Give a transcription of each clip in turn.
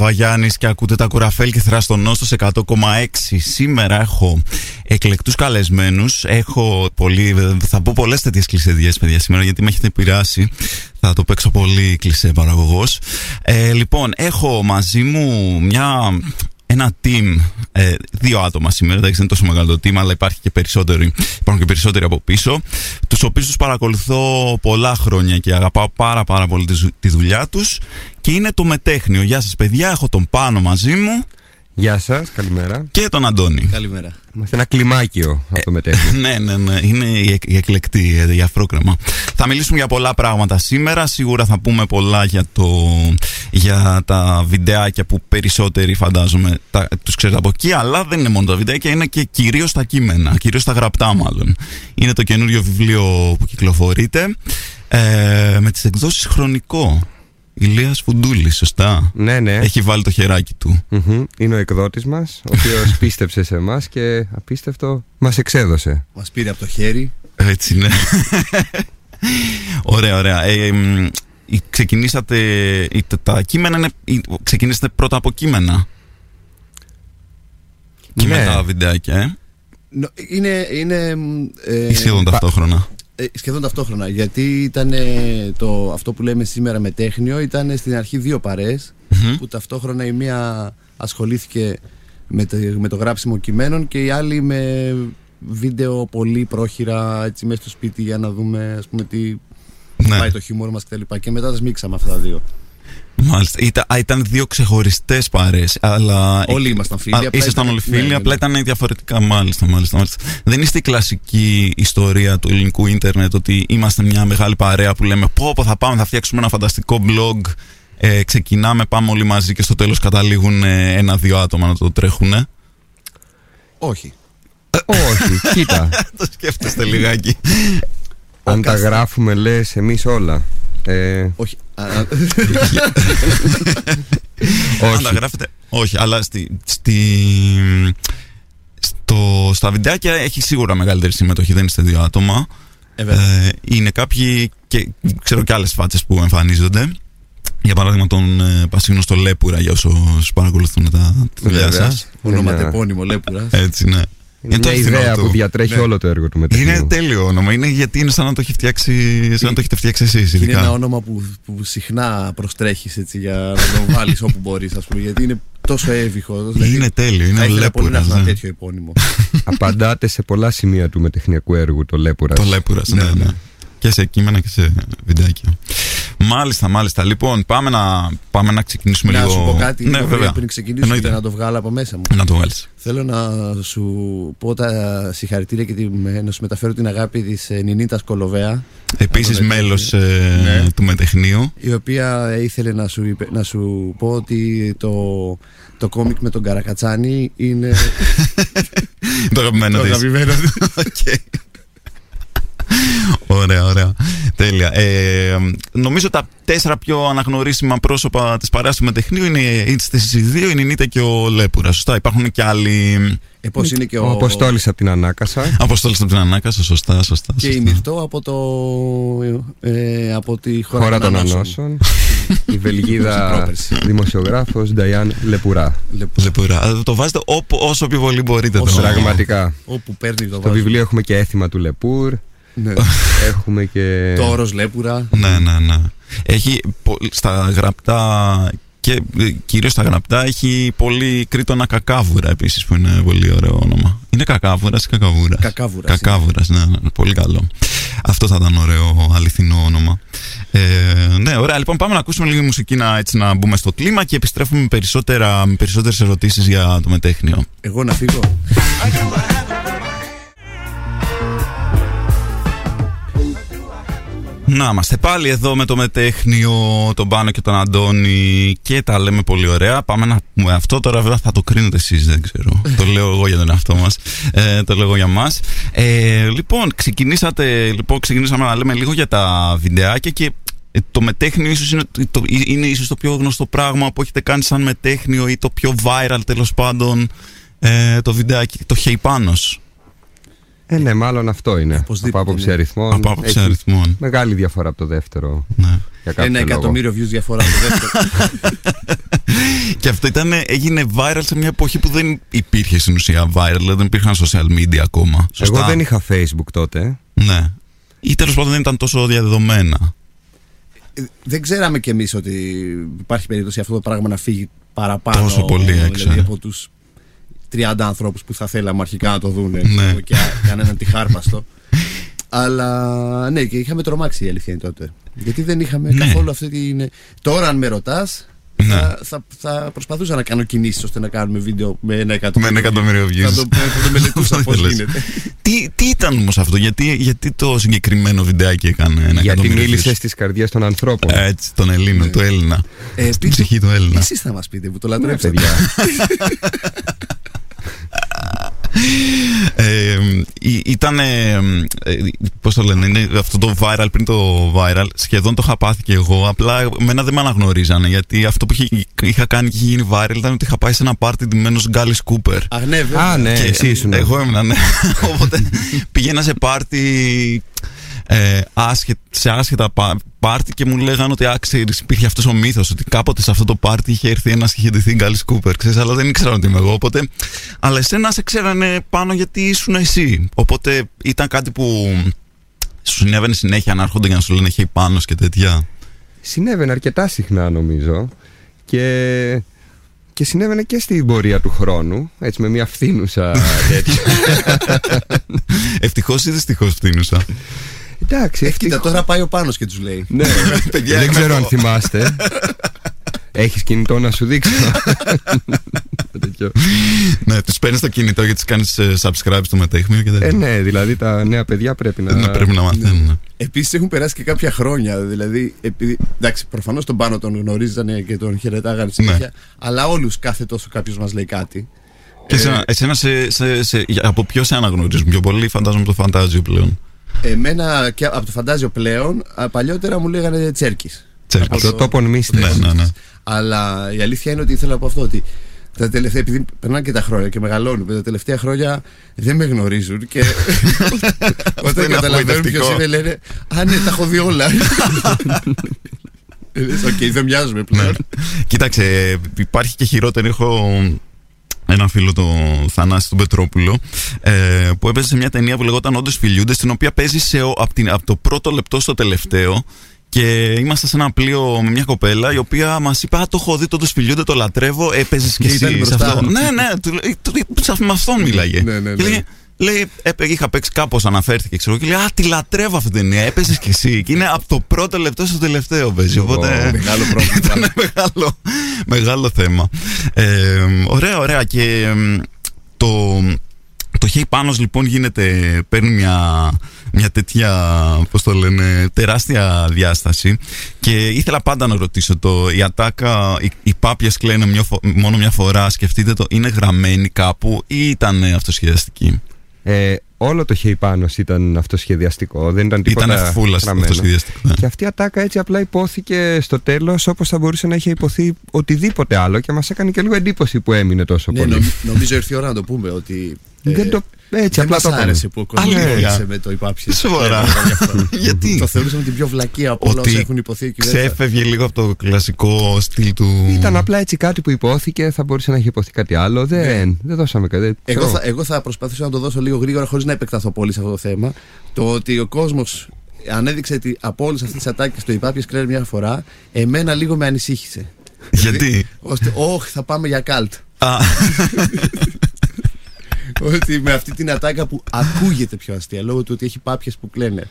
Βαγιάννης και ακούτε τα κουραφέλ και θραστονό στο 100,6. Σήμερα έχω εκλεκτούς καλεσμένους. Έχω πολύ, θα πω πολλές τέτοιες κλεισεδιές παιδιά σήμερα γιατί με έχετε επηρεάσει. Θα το παίξω πολύ κλεισέ παραγωγός. Ε, λοιπόν, έχω μαζί μου μια ένα team, ε, δύο άτομα σήμερα, δεν είναι τόσο μεγάλο το team, αλλά υπάρχει και περισσότεροι, υπάρχουν και περισσότεροι από πίσω, τους οποίους τους παρακολουθώ πολλά χρόνια και αγαπάω πάρα πάρα πολύ τη δουλειά τους και είναι το μετέχνιο. Γεια σας παιδιά, έχω τον Πάνο μαζί μου. Γεια σας, καλημέρα. Και τον Αντώνη. Καλημέρα. Είμαστε ένα κλιμάκιο από το μετέχνιο. ναι, ναι, ναι. Είναι η, η εκλεκτή, η αφρόκρεμα. Θα μιλήσουμε για πολλά πράγματα σήμερα. Σίγουρα θα πούμε πολλά για, το, για τα βιντεάκια που περισσότεροι φαντάζομαι τα, τους ξέρετε από εκεί. Αλλά δεν είναι μόνο τα βιντεάκια, είναι και κυρίως τα κείμενα. Κυρίως τα γραπτά, μάλλον. Είναι το καινούριο βιβλίο που κυκλοφορείται. Ε, με τις εκδόσεις χρονικό. Ηλίας Φουντούλης, σωστά; Ναι, ναι. Έχει βάλει το χεράκι του. Είναι ο εκδότης μας, ο οποίος πίστεψε σε εμάς και απίστευτο μας εξέδωσε. Μας πήρε από το χέρι. Έτσι, ναι. ωραία, ωραία. Ε, ξεκινήσατε. Τα κείμενα είναι. Ξεκινήσατε πρώτα από κείμενα. Και ναι. μετά βιντεάκια, ε. Είναι. είναι ε, σχεδόν ταυτόχρονα. Ε, σχεδόν ταυτόχρονα. Γιατί ήταν το, αυτό που λέμε σήμερα με τέχνιο, ήταν στην αρχή δύο που ταυτόχρονα η μία ασχολήθηκε με το, με το γράψιμο κειμένων και η άλλη με βίντεο πολύ πρόχειρα έτσι μέσα στο σπίτι για να δούμε ας πούμε τι ναι. πάει το χιούμορ μας κτλ. Και, και μετά τα σμίξαμε αυτά τα δύο. Μάλιστα. Ήταν, ήταν δύο ξεχωριστές παρέ. Αλλά... Όλοι ήμασταν φίλοι. Α, ήσασταν όλοι φίλοι, ναι, ναι, απλά ναι. ήταν διαφορετικά. Μάλιστα, μάλιστα, μάλιστα. Δεν είστε η κλασική ιστορία του ελληνικού ίντερνετ ότι είμαστε μια μεγάλη παρέα που λέμε Πώ, πω θα πάμε, θα φτιάξουμε ένα φανταστικό blog. Ε, ξεκινάμε, πάμε όλοι μαζί και στο τέλος καταλήγουν ε, ένα-δύο άτομα να το τρέχουν. Όχι. Ε, όχι, κοίτα. το σκέφτεστε λιγάκι. Αν τα γράφουμε, λες, εμείς όλα. Ε... Όχι. Όχι. Αν γράφετε. Όχι, αλλά στη, στη, στο, στα βιντεάκια έχει σίγουρα μεγαλύτερη συμμετοχή. Δεν είστε δύο άτομα. Ε, ε, είναι κάποιοι και ξέρω και άλλες φάτσες που εμφανίζονται. Για παράδειγμα, τον ε, στο Λέπουρα για όσους παρακολουθούν τα δουλειά σας. Ονοματεπώνυμο Λέπουρας. Έτσι, ναι. Είναι μια ιδέα που διατρέχει ναι. όλο το έργο του μετά. Είναι τέλειο όνομα. Είναι γιατί είναι σαν να το, έχει φτιάξει, σαν να το έχετε φτιάξει εσείς. Είναι ένα όνομα που, που συχνά προστρέχεις για να το βάλεις όπου μπορείς, ας πούμε. Γιατί είναι τόσο εύηχο. Δηλαδή, είναι τέλειο. Είναι ο Λέπουρας. Είναι ένα ναι. τέτοιο επώνυμο. Απαντάτε σε πολλά σημεία του μετεχνιακού έργου το Λέπουρας. Το Λέπουρας, ναι, ναι. ναι και σε κείμενα και σε βιντεάκια. Μάλιστα, μάλιστα. Λοιπόν, πάμε να, πάμε να ξεκινήσουμε να λίγο. Να σου πω κάτι ναι, βέβαια. πριν ξεκινήσουμε για να το βγάλω από μέσα μου. Να το βγάλεις. Θέλω να σου πω τα συγχαρητήρια και να σου μεταφέρω την αγάπη της ε, Νινίτας Κολοβέα. Επίσης μέλος ε, ναι. του μετεχνείου. Η οποία ήθελε να σου, να σου πω ότι το, το κόμικ με τον Καρακατσάνη είναι. το αγαπημένο της. Το αγαπημένο Ωραία, ωραία. Τέλεια. Ε, νομίζω τα τέσσερα πιο αναγνωρίσιμα πρόσωπα της παρέας του μετεχνείου είναι οι δύο, η Νινίτα και ο Λέπουρα. Σωστά. Υπάρχουν και άλλοι. Ε, πώς είναι και ο, ο Αποστόλης από την Ανάκασα. Αποστόλης από την Ανάκασα, σωστά, σωστά. Και η Μυρτό από, το, ε, από τη χώρα, χώρα των Ανώσων. η Βελγίδα δημοσιογράφος Νταϊάν Λεπουρά. Λεπουρά. Το βάζετε όσο πιο πολύ μπορείτε. Όσο Πραγματικά. Όπου παίρνει το Στο βιβλίο έχουμε και έθιμα του Λεπούρ. Ναι. Έχουμε και. Το όρος Λέπουρα. Ναι, ναι, ναι. Έχει στα γραπτά και ε, κυρίως στα γραπτά έχει πολύ κρίτονα κακάβουρα επίσης που είναι πολύ ωραίο όνομα. Είναι κακάβουρας ή κακαβούρας; Κακάβουρας. Κακάβουρας, ναι, ναι, πολύ καλό. Αυτό θα ήταν ωραίο αληθινό όνομα. Ε, ναι, ωραία. Λοιπόν, πάμε να ακούσουμε λίγη μουσική να, έτσι, να μπούμε στο κλίμα και επιστρέφουμε με, περισσότερα, με περισσότερες ερωτήσεις για το μετέχνιο. Εγώ να φύγω; Να είμαστε πάλι εδώ με το μετέχνιο, τον Πάνο και τον Αντώνη και τα λέμε πολύ ωραία. Πάμε να πούμε αυτό τώρα, βέβαια θα το κρίνετε εσείς, δεν ξέρω. το λέω εγώ για τον εαυτό μας, ε, το λέω εγώ για μας. Ε, λοιπόν, ξεκινήσατε, λοιπόν, ξεκινήσαμε να λέμε λίγο για τα βιντεάκια και ε, το μετέχνιο ίσως είναι το, είναι ίσως το πιο γνωστό πράγμα που έχετε κάνει σαν μετέχνιο ή το πιο viral τέλος πάντων ε, το βιντεάκι, το Χεϊπάνος. Ε, ναι, μάλλον αυτό είναι. Από άποψη αριθμών. Από άποψη αριθμών. Μεγάλη διαφορά από το δεύτερο. Ναι. Για κάποιο Ένα λόγο. εκατομμύριο views διαφορά από το δεύτερο. Και αυτό ήταν, έγινε viral σε μια εποχή που δεν υπήρχε στην ουσία viral, δηλαδή δεν υπήρχαν social media ακόμα. Σωστά; Εγώ δεν είχα Facebook τότε. Ναι. Ή τέλος πάντων δεν ήταν τόσο διαδεδομένα. Ε, δεν ξέραμε κι εμείς ότι υπάρχει περίπτωση αυτό το πράγμα να φύγει παραπάνω. Τόσο πολύ έξω, Δηλαδή ε. από τους 30 ανθρώπους που θα θέλαμε αρχικά να το δουν. Ναι. Και κανέναν τυχάρπαστο. Αλλά ναι, και είχαμε τρομάξει η αλήθεια είναι τότε. Γιατί δεν είχαμε Ναι. καθόλου αυτή την. Τώρα, αν με ρωτάς, Ναι. θα, θα, θα προσπαθούσα να κάνω κινήσεις ώστε να κάνουμε βίντεο με ένα εκατομμύριο. Με ένα εκατομμύριο views. Θα το, θα το μελετούσα πώς Ήθελες. γίνεται. Τι, τι ήταν όμως αυτό, γιατί, γιατί το συγκεκριμένο βιντεάκι έκανε ένα Γιατί εκατομμύριο μίλησε views? στις καρδιές των ανθρώπων. Έτσι, τον Ελλήνο, το Έλληνα. Ε, Στην πείτε- ψυχή του Έλληνα. Εσείς θα μας πείτε που το Ναι, λατρέψατε. παιδιά. Ε, ήταν. Πώς το λένε, είναι αυτό το viral πριν το viral. Σχεδόν το είχα πάθει και εγώ. Απλά μένα δεν με αναγνωρίζανε. Γιατί αυτό που είχε- είχα κάνει και είχε γίνει viral ήταν ότι είχα πάει σε ένα πάρτι ντυμένος Γκάλις Κούπερ. Αχ, ναι, βέβαια. Α, ναι, Και εσύ ήσουν. Εγώ ήμουν, ναι. Οπότε πήγαινα σε πάρτι. Ε, άσχε- σε άσχετα πα- πάρτι και μου λέγανε ότι α, ξέρεις, υπήρχε αυτός ο μύθος ότι κάποτε σε αυτό το πάρτι είχε έρθει ένας και είχε ντυθεί Γκάλι Κούπερ. Ξέρεις, αλλά δεν ήξερα ότι είμαι εγώ. Οπότε, αλλά εσένα σε ξέρανε πάνω γιατί ήσουν εσύ. Οπότε ήταν κάτι που σου συνέβαινε συνέχεια να έρχονται για να σου λένε έχει πάνω και τέτοια. Συνέβαινε αρκετά συχνά νομίζω και, και συνέβαινε και στην πορεία του χρόνου έτσι με μια φθήνουσα τέτοια. Ευτυχώς ή δυστυχώς φτύνουσα. Εντάξει, Ε, κοίτα, ευτυχώς. τώρα πάει ο Πάνος και τους λέει. Ναι, Παιδιά, δεν είμαι ξέρω αν εγώ. θυμάστε. Έχεις κινητό να σου δείξω. Τέτοιο. ναι, τους παίρνεις το κινητό γιατί τους κάνεις subscribe στο μετέχμιο και τέτοια. ε, ναι, δηλαδή τα νέα παιδιά πρέπει να. Ναι, πρέπει να μαθαίνουν. Επίσης έχουν περάσει και κάποια χρόνια. Δηλαδή, επειδή, εντάξει, προφανώς τον Πάνο τον γνωρίζανε και τον χαιρετάγανε συνέχεια. Ναι. Αλλά όλους κάθε τόσο κάποιος μας λέει κάτι. Και εσένα, εσένα σε, σε, σε, από ποιο σε αναγνωρίζουν πιο πολύ, φαντάζομαι το φαντάζιο πλέον. Εμένα και από το φαντάζιο πλέον, α, παλιότερα μου λέγανε Τσέρκης. Τσέρκης. Από το τόπον μίστε. Ναι, ναι, ναι. Αλλά η αλήθεια είναι ότι ήθελα να πω αυτό ότι τα τελευταία, επειδή περνάνε και τα χρόνια και μεγαλώνουμε, τα τελευταία χρόνια δεν με γνωρίζουν και όταν είναι καταλαβαίνουν ποιος απογοητευτικό. είναι λένε Α, ναι, τα έχω δει όλα. Ε, λες, Οκ, δεν μοιάζουμε πλέον. Ναι. Κοίταξε, υπάρχει και χειρότερη. Έχω ένα φίλο, το Θανάση τον Πετρόπουλο, ε, που έπαιζε σε μια ταινία που λεγόταν Όντως Φιλιούνται, στην οποία παίζει σε, ο- από, την, από το πρώτο λεπτό στο τελευταίο. Και είμαστε σε ένα πλοίο με μια κοπέλα η οποία μας είπε: Α, το έχω δει, το Φιλιούνται, το λατρεύω. Έπαιζες και Και ήταν εσύ σε μπροστά. αυτό. ναι, ναι, του λέει- του λέει, σε- με αυτόν μίλαγε. Ναι, ναι, Και ναι. λέγε, Λέει, έπαι, είχα παίξει κάπως, αναφέρθηκε, ξέρω και λέει: Α, τη λατρεύω αυτή την ταινία. Έπαιζες κι εσύ. Και είναι από το πρώτο λεπτό στο τελευταίο παίζει. Οπότε. Μεγάλο πρόβλημα. Ήταν μεγάλο, μεγάλο θέμα. Ε, ωραία, ωραία. Και εμ, το, το Hey Panos λοιπόν γίνεται, παίρνει μια, μια τέτοια, πώς το λένε, τεράστια διάσταση και ήθελα πάντα να ρωτήσω το, η ατάκα, οι, οι πάπιες κλαίνε μια φο- μόνο μια φορά, σκεφτείτε το, είναι γραμμένη κάπου ή ήταν αυτοσχεδιαστική; Ε, όλο το χεϊπάνος ήταν αυτοσχεδιαστικό, δεν ήταν τίποτα Ήταν φούλα γραμμένο. αυτοσχεδιαστικό. ναι. Και αυτή η ατάκα έτσι απλά υπόθηκε στο τέλος όπως θα μπορούσε να είχε υποθεί οτιδήποτε άλλο και μας έκανε και λίγο εντύπωση που έμεινε τόσο Ναι, πολύ. νομ- νομίζω ήρθε η ώρα να το πούμε ότι. Ε, Δεν το... Έτσι, δεν απλά μας το είπαμε. άρεσε που ο κόσμος Αλήθεια. προχώρησε με το υπάψη. Σοβαρά. Γιατί; Το θεωρούσαμε την πιο βλακία από όλα Ότι όσα έχουν υποθεί εκεί μέσα. Ξέφευγε λίγο από το κλασικό στυλ του... Ήταν απλά έτσι κάτι που υπόθηκε, θα μπορούσε να έχει υποθεί κάτι άλλο. Δεν, δεν δώσαμε κάτι. δεν Εγώ ξέρω. θα, εγώ θα προσπαθήσω να το δώσω λίγο γρήγορα χωρίς να επεκταθώ πολύ σε αυτό το θέμα. Το ότι ο κόσμος ανέδειξε ότι από όλες αυτές τις ατάκες το υπάπιες κρέα μια φορά, εμένα λίγο με ανησύχησε. Γιατί; Ώστε, όχι, θα πάμε για καλτ. Α, ότι με αυτή την ατάκα που ακούγεται πιο αστεία λόγω του ότι έχει πάπιες που κλαίνε.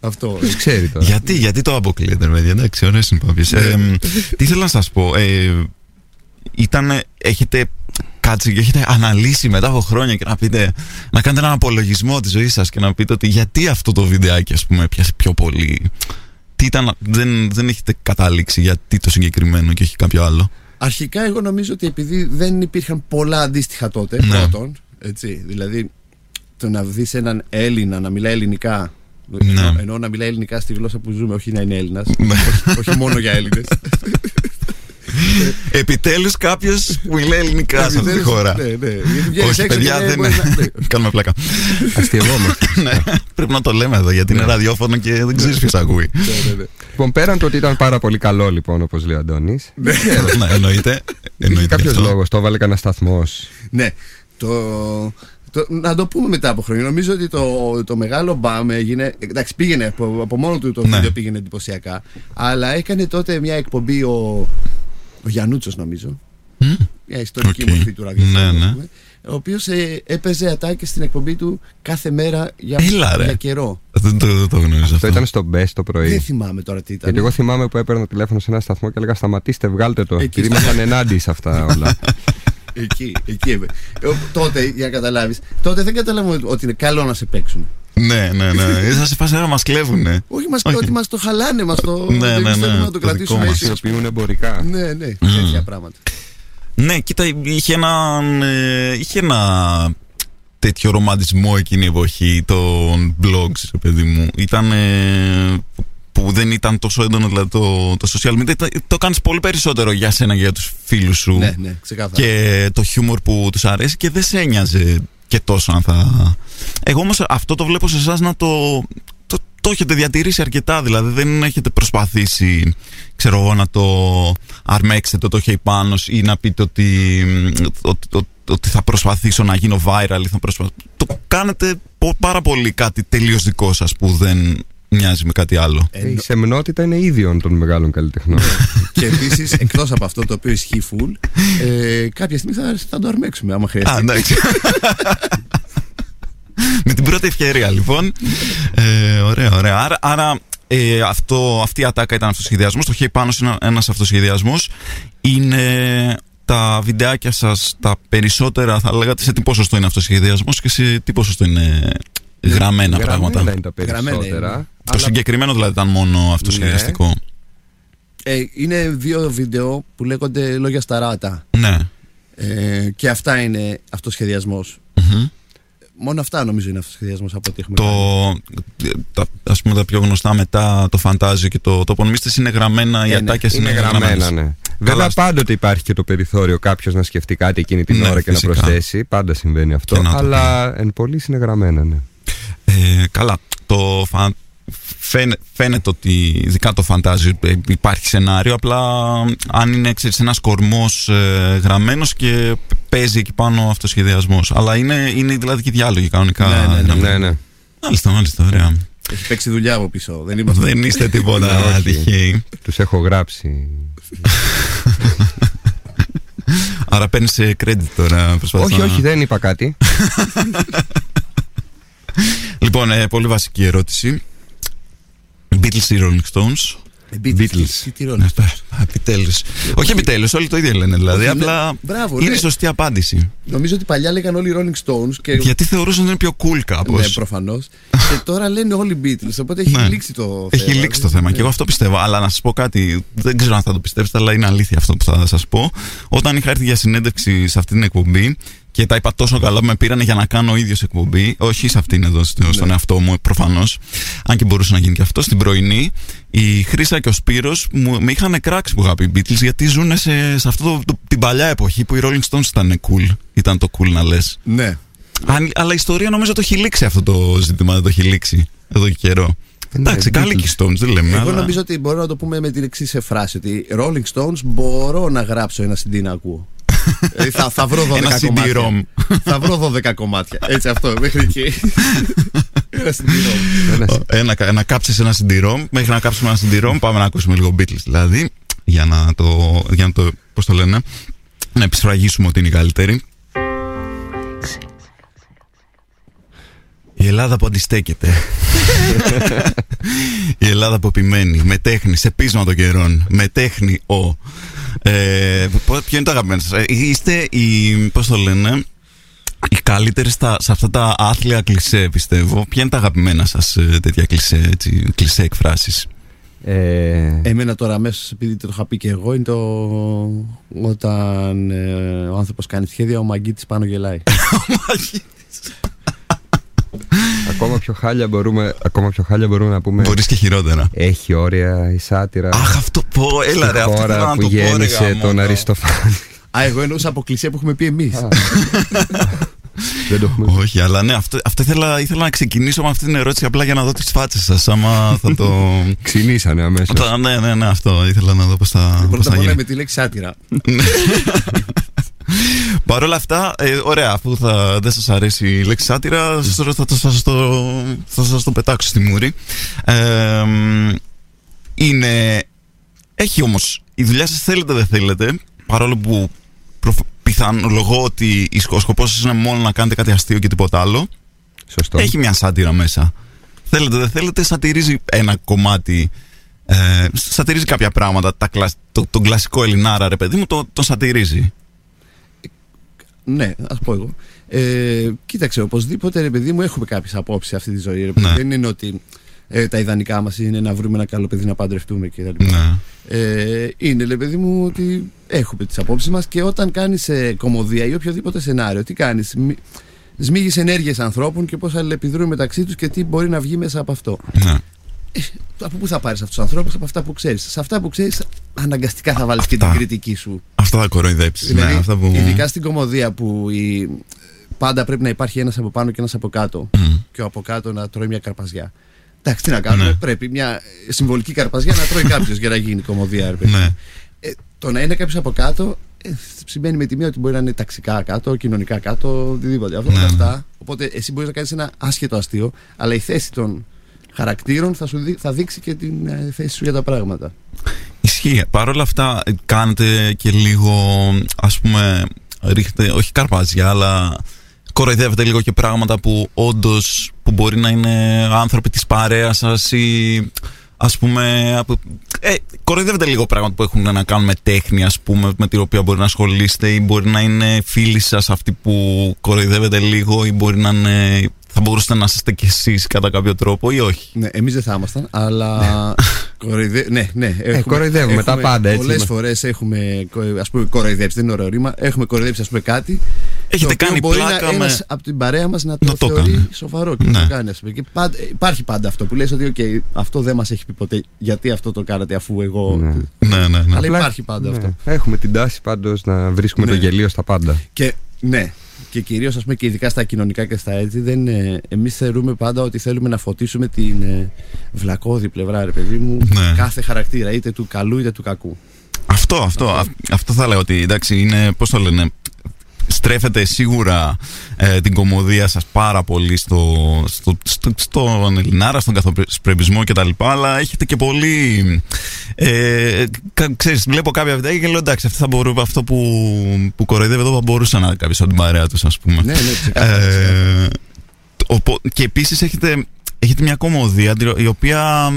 αυτό. Ποιος ξέρει τώρα. γιατί, γιατί το αποκλείετε, παιδιά. Εντάξει, ωραίες είναι πάπιες. Ε, τι ήθελα να σας πω. Ε, ήταν, έχετε κάτσει και έχετε αναλύσει μετά από χρόνια και να πείτε, να κάνετε έναν απολογισμό της ζωής σας και να πείτε ότι γιατί αυτό το βιντεάκι, ας πούμε, πιάσε πιο πολύ. Τι ήταν, δεν, δεν έχετε καταλήξει γιατί το συγκεκριμένο και όχι κάποιο άλλο; Αρχικά εγώ νομίζω ότι επειδή δεν υπήρχαν πολλά αντίστοιχα τότε Ναι. πρώτον, έτσι, δηλαδή το να δεις έναν Έλληνα να μιλάει ελληνικά Ναι. ενώ, ενώ να μιλάει ελληνικά στη γλώσσα που ζούμε όχι να είναι Έλληνας Ναι. όχι, όχι μόνο για Έλληνες Επιτέλους κάποιος που μιλάει ελληνικά σε αυτή τη χώρα. Ναι, ναι. Γιατί βγαίνεις Όχι, έξω παιδιά, και δεν μπορεί να- ναι. Κάνουμε πλάκα. Αστειευόμαστε. Ναι, Πρέπει να το λέμε εδώ γιατί είναι ραδιόφωνο και δεν ξέρεις ποιος ακούει. Ναι, ναι, ναι. Λοιπόν, πέραν το ότι ήταν πάρα πολύ καλό, λοιπόν, όπως λέει ο Αντώνης. Ναι, εννοείται. Υπήρχε Εννοείται κάποιος αυτό. λόγος, το έβαλε κανένα σταθμός. Ναι, το, το, να το πούμε μετά από χρόνια. Νομίζω ότι το, το μεγάλο μπαμ έγινε. Εντάξει, πήγαινε από, από μόνο του το Ναι. βίντεο πήγαινε εντυπωσιακά. Αλλά έκανε τότε μια εκπομπή ο, ο Γιανούτσο, νομίζω. Μμ. Μια ιστορική Οκ. μορφή του ραδιοφώνου. Ναι, ας ναι. πούμε, Ο οποίος έπαιζε ατάκες στην εκπομπή του κάθε μέρα για, Έλα, ρε. για καιρό. Δεν το, δεν το γνωρίζω Αυτό αυτό. ήταν στο Best το Δεν πρωί. θυμάμαι τώρα τι ήταν. Γιατί εγώ θυμάμαι που έπαιρνα τηλέφωνο σε ένα σταθμό και έλεγα Σταματήστε, βγάλτε το. Εκεί Γιατί ήμασταν ενάντια σε αυτά όλα. Εκεί, εκεί έπαι. Ε, τότε, για να καταλάβεις, τότε δεν καταλάβαμε ότι είναι καλό να σε παίξουν. Ναι, ναι, ναι. Ήρθα σε φάση να μας κλέβουνε. Όχι, μας, Όχι. ότι μας το χαλάνε, μας το. Ναι, δεν ναι, θέλουμε ναι, να το το κρατήσουμε δικό μας. έτσι. Χρησιμοποιούν εμπορικά. Ναι, ναι, τέτοια πράγματα. Ναι, κοίτα, είχε ένα, ε, είχε ένα τέτοιο ρομαντισμό εκείνη η εποχή των blogs, ρε παιδί μου. Ήταν ε, που δεν ήταν τόσο έντονο δηλαδή το, το social media. Ήταν- Το κάνεις πολύ περισσότερο για σένα και για τους φίλους σου. Ναι, ναι, ξεκάθαρα. και το χιούμορ που τους αρέσει και δεν σε ένοιαζε και τόσο αν θα... Εγώ όμως αυτό το βλέπω σε εσάς να το, το, το έχετε διατηρήσει αρκετά δηλαδή δεν έχετε προσπαθήσει ξέρω εγώ να το αρμέξετε το χέρι πάνω ή να πείτε ότι, ότι, ότι, ότι θα προσπαθήσω να γίνω viral ή θα προσπαθήσω. Το κάνετε πο- πάρα πολύ κάτι τελείως δικό σας που δεν μοιάζει με κάτι άλλο. Ε, Η σεμνότητα είναι ίδιον των μεγάλων καλλιτεχνών. και επίσης, εκτός από αυτό το οποίο ισχύει full, ε, κάποια στιγμή θα, θα το αρμέξουμε άμα Α, χρειαστεί. εντάξει. Με την πρώτη ευκαιρία, λοιπόν. Ε, ωραία, ωραία. Άρα, άρα ε, αυτό, αυτή η ατάκα ήταν αυτοσχεδιασμός. Το χέρι πάνω είναι ένας αυτοσχεδιασμός. Είναι τα βιντεάκια σας τα περισσότερα, θα λέγατε, σε τι ποσοστό είναι αυτοσχεδιασμός και σε τι ποσοστό είναι γραμμένα πράγματα. Γραμμένα είναι τα Γραμμένα περισσότερα. είναι. Το συγκεκριμένο δηλαδή ήταν μόνο αυτοσχεδιαστικό. Ε, είναι δύο βίντεο που λέγονται λόγια σταράτα. Ναι. Ε, και αυτά είναι αυτοσχεδιασμό. Μμμ. Μόνο αυτά νομίζω είναι αυτοσχεδιασμό από ό,τι έχουμε Το, κάνει. τα, ας πούμε τα πιο γνωστά μετά το φαντάζιο και το, το πονομίστες είναι γραμμένα, οι Ε, ναι. ατάκες Είναι είναι, γραμμένα, γραμμένες. ναι. Βέβαια, πάντοτε υπάρχει και το περιθώριο κάποιος να σκεφτεί κάτι εκείνη την Ναι, ώρα και φυσικά. να προσθέσει. Πάντα συμβαίνει αυτό. Και να το Αλλά εν πολύ είναι γραμμένα, ναι. Ε, καλά. Το φα... φαίνε- φαίνεται ότι ειδικά το φαντάζιο ε, υπάρχει σενάριο. Απλά αν είναι ξέρεις, ένας κορμός ε, γραμμένος και παίζει εκεί πάνω αυτοσχεδιασμός. Αλλά είναι, είναι δηλαδή και διάλογοι κανονικά. Ναι, ναι, ναι. Ναι, ναι. Μάλιστα, μάλιστα, ωραία. Έχει παίξει δουλειά από πίσω. Δεν είμαστε. Δεν είστε τίποτα Όχι. τυχαίοι. Τους έχω γράψει. Άρα παίρνεις credit τώρα. προσπαθείς όχι, να- όχι, δεν είπα κάτι. Λοιπόν, ε, πολύ βασική ερώτηση. Beatles ή Rolling Stones; Ε, Beatles. Τι- τι ρόλο. Επιτέλους. Όχι επιτέλους, όλοι το ίδιο λένε δηλαδή. Όχι, ναι. Απλά Μπράβο, είναι ναι. η σωστή απάντηση. Νομίζω ότι παλιά λέγαν όλοι οι Rolling Stones και. Γιατί θεωρούσαν ότι είναι πιο cool κάπως. Ναι, προφανώς. και τώρα λένε όλοι οι Beatles. Οπότε έχει Ναι. λήξει το Έχει θέμα. λήξει το θέμα Ναι. και εγώ αυτό πιστεύω. Αλλά να σας πω κάτι, δεν ξέρω αν θα το πιστέψετε, αλλά είναι αλήθεια αυτό που θα σας πω. Όταν είχα έρθει για συνέντευξη σε αυτή την εκπομπή και τα είπα τόσο καλά που με πήρανε για να κάνω ο ίδιος εκπομπή, όχι σε αυτήν εδώ, στο- στον εαυτό μου προφανώς, αν και μπορούσε να γίνει και αυτό, στην πρωινή, η Χρήσα και ο Σπύρος μου, με είχαν κράξει που είχα πει Beatles γιατί ζουν σε, σε αυτό το, το- την παλιά εποχή που οι Rolling Stones ήταν cool. Ήταν το cool να λες. Ναι. Αλλά η ιστορία νομίζω το έχει λήξει αυτό το ζήτημα, δεν το έχει λήξει εδώ και καιρό. Εντάξει, Beatles. καλή και οι Stones, δεν λέμε. Εγώ αλλά- νομίζω ότι μπορώ να το πούμε με την εξής φράση. Ότι Rolling Stones μπορώ να γράψω ένα CD να ακούω. Ε, θα, θα βρω 12 Ένα κομμάτια. CD-ROM. θα βρω 12 κομμάτια. Έτσι αυτό, μέχρι εκεί. ένα CD-ROM. Ένα- Ένα, ένα κάψεις ένα CD-ROM. Μέχρι να κάψουμε ένα CD-ROM, πάμε να ακούσουμε λίγο Beatles δηλαδή. Για να το. Για να το πώς το λένε. Να επισφραγίσουμε ότι είναι η καλύτερη. Η Ελλάδα που αντιστέκεται. η Ελλάδα που επιμένει. Με τέχνη, σε πείσμα των καιρών. Με τέχνη, ο. Ε, ποιο είναι το αγαπημένο σας; Είστε οι. Πώς το λένε. Οι καλύτεροι στα, σε αυτά τα άθλια κλισέ, πιστεύω. Ποια είναι τα αγαπημένα σας τέτοια κλισέ, έτσι, κλισέ εκφράσεις; Ε, Εμένα τώρα αμέσως, επειδή το είχα πει και εγώ, είναι το όταν ε, ο άνθρωπος κάνει σχέδια, ο μαγκίτης πάνω γελάει. ακόμα ακόμα, πιο χάλια μπορούμε, ακόμα πιο χάλια μπορούμε να πούμε. Μπορείς και χειρότερα. Έχει όρια η σάτυρα. Αχ, αυτό πω, έλα ρε, αυτό χώρα να που το πω, ρε, γέννησε γαμώτο. τον Αριστοφάνη. Α, εγώ εννοούσα αποκλεισία που έχουμε πει εμείς. Δεν το έχουμε Όχι, αλλά ναι, αυτό, αυτό ήθελα, ήθελα να ξεκινήσω με αυτή την ερώτηση απλά για να δω τις φάτσες σας, άμα θα το... Ξυνήσανε αμέσως. Τα- ναι, ναι, ναι, αυτό ήθελα να δω πώς θα, πώς Πρώτα θα απ' όλα γίνει. με τη λέξη σάτυρα. Παρ' όλα αυτά, ε, ωραία, αφού θα, δεν σας αρέσει η λέξη σάτυρα, σας το- θα, το- θα, σας το, θα σας το πετάξω στη μούρη. Ε, μ, είναι... Έχει όμως, η δουλειά σας θέλετε δεν θέλετε, παρόλο που προφ- πιθανολογώ ότι ο σκοπός σας είναι μόνο να κάνετε κάτι αστείο και τίποτα άλλο, Σωστό. έχει μια σάτυρα μέσα. Θέλετε, δεν θέλετε, σατυρίζει ένα κομμάτι. Ε, σατυρίζει κάποια πράγματα. Τα, κλασ- το, τον κλασικό Ελληνάρα, ρε παιδί μου, το, τον σατυρίζει. Ναι, ας πω εγώ. Ε, κοίταξε, οπωσδήποτε ρε παιδί μου έχουμε κάποιες απόψεις σε αυτή τη ζωή. Ρε, παιδί. Ναι. Δεν είναι ότι ε, τα ιδανικά μας είναι να βρούμε ένα καλό παιδί να παντρευτούμε κτλ. Ναι. Ε, είναι, ρε παιδί μου, ότι έχουμε τις απόψεις μας και όταν κάνεις ε, κομμωδία ή οποιοδήποτε σενάριο, τι κάνεις; Σμίγεις ενέργειες ανθρώπων και πώς αλληλεπιδρούν μεταξύ τους και τι μπορεί να βγει μέσα από αυτό. ναι. Από πού θα πάρεις αυτούς τους ανθρώπους, από αυτά που ξέρεις. Σε αυτά που ξέρεις, αναγκαστικά θα βάλεις και την Αυτά. κριτική σου. Αυτά θα κοροϊδέψεις. Δηλαδή, ναι, αυτά που... Ειδικά στην κομμωδία που η... πάντα πρέπει να υπάρχει ένας από πάνω και ένας από κάτω. Μμ. Και ο από κάτω να τρώει μια καρπαζιά. Εντάξει, τι να κάνουμε. Ναι. Πρέπει μια συμβολική καρπαζιά να τρώει κάποιος για να γίνει κομμωδία, ρε παιδί. Ναι. Ε, το να είναι κάποιος από κάτω ε, σημαίνει με τη μία ότι μπορεί να είναι ταξικά κάτω, κοινωνικά κάτω, οτιδήποτε. Αυτό Ναι, ναι. αυτά. Οπότε εσύ μπορείς να κάνεις ένα άσχετο αστείο, αλλά η θέση των χαρακτήρων θα, σου δει- θα δείξει και την ε, θέση σου για τα πράγματα. Ισχύει. Παρ' όλα αυτά, ε, κάνετε και λίγο, ας πούμε, ρίχνετε, όχι καρπάζια, αλλά κοροϊδεύετε λίγο και πράγματα που όντως που μπορεί να είναι άνθρωποι της παρέας σας ή ας πούμε από- ε, κοροϊδεύετε λίγο πράγματα που έχουν να κάνουν με τέχνη ας πούμε με την οποία μπορεί να ασχολείστε ή μπορεί να είναι φίλοι σας αυτοί που κοροϊδεύετε λίγο ή μπορεί να είναι θα μπορούσατε να είστε κι εσείς κατά κάποιο τρόπο ή όχι; Ναι, εμείς δεν θα ήμασταν, αλλά. κοροϊδε... Ναι, ναι. Ε, κοροϊδεύουμε τα πάντα, έτσι Πολλές είμαστε. φορές έχουμε ας πούμε, κοροϊδέψει, δεν είναι ωραίο ρήμα. Έχουμε κοροϊδέψει ας πούμε, κάτι. Έχετε το οποίο κάνει μπορεί πλάκα να, με- ένας από την παρέα μας να το, Να το θεωρεί κάνει. σοβαρό και Ναι. να το κάνει. Ας πούμε. Και πάντα, υπάρχει πάντα αυτό που λες ότι okay, αυτό δεν μας έχει πει ποτέ. Γιατί αυτό το κάνατε αφού εγώ. Ναι. ναι ναι ναι Αλλά Απλά- υπάρχει πάντα ναι. αυτό. Έχουμε την τάση πάντως να βρίσκουμε Ναι. το γελίο στα πάντα. Και ναι. Και κυρίως, ας πούμε, και ειδικά στα κοινωνικά και στα έτσι, δεν, ε, εμείς θεωρούμε πάντα ότι θέλουμε να φωτίσουμε την ε, βλακώδη πλευρά, ρε παιδί μου, Ναι. κάθε χαρακτήρα, είτε του καλού είτε του κακού. Αυτό, αυτό, αυτό, αυτό θα λέω ότι εντάξει είναι, πώς το λένε, στρέφετε σίγουρα ε, την κομμωδία σας πάρα πολύ στο, στο, στο, στον Ελληνάρα, στον καθοπρεπισμό και τα λοιπά, αλλά έχετε και πολύ, ε, κα- ξέρεις, βλέπω κάποια βιντεάκια και λέω εντάξει αυτό, θα μπορού, αυτό που, που κοροϊδεύει εδώ θα μπορούσε να είναι κάποιος από την παρέα τους ας πούμε. Ναι, ναι, ξεκάθαρα, Ε, οπο- και επίσης έχετε, έχετε μια κομμωδία την- η οποία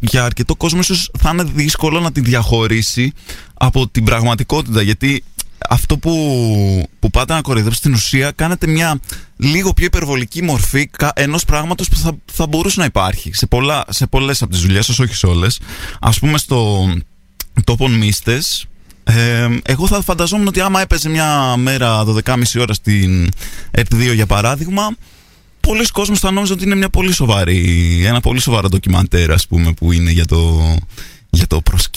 για αρκετό κόσμο ίσως θα είναι δύσκολο να τη διαχωρίσει από την πραγματικότητα γιατί αυτό που, που πάτε να κοροϊδέψετε στην ουσία κάνετε μια λίγο πιο υπερβολική μορφή κα- ενός πράγματος που θα, θα μπορούσε να υπάρχει σε, πολλά, σε πολλές από τις δουλειές σας, όχι σε όλες. Ας πούμε στο τόπον μίστες ε, εγώ θα φανταζόμουν ότι άμα έπαιζε μια μέρα 12.30 ώρα στην ΕΡΤ2 για παράδειγμα πολλοί κόσμος θα νόμιζαν ότι είναι μια πολύ σοβαρή, ένα πολύ σοβαρό ντοκιμαντέρ ας πούμε που είναι για το, για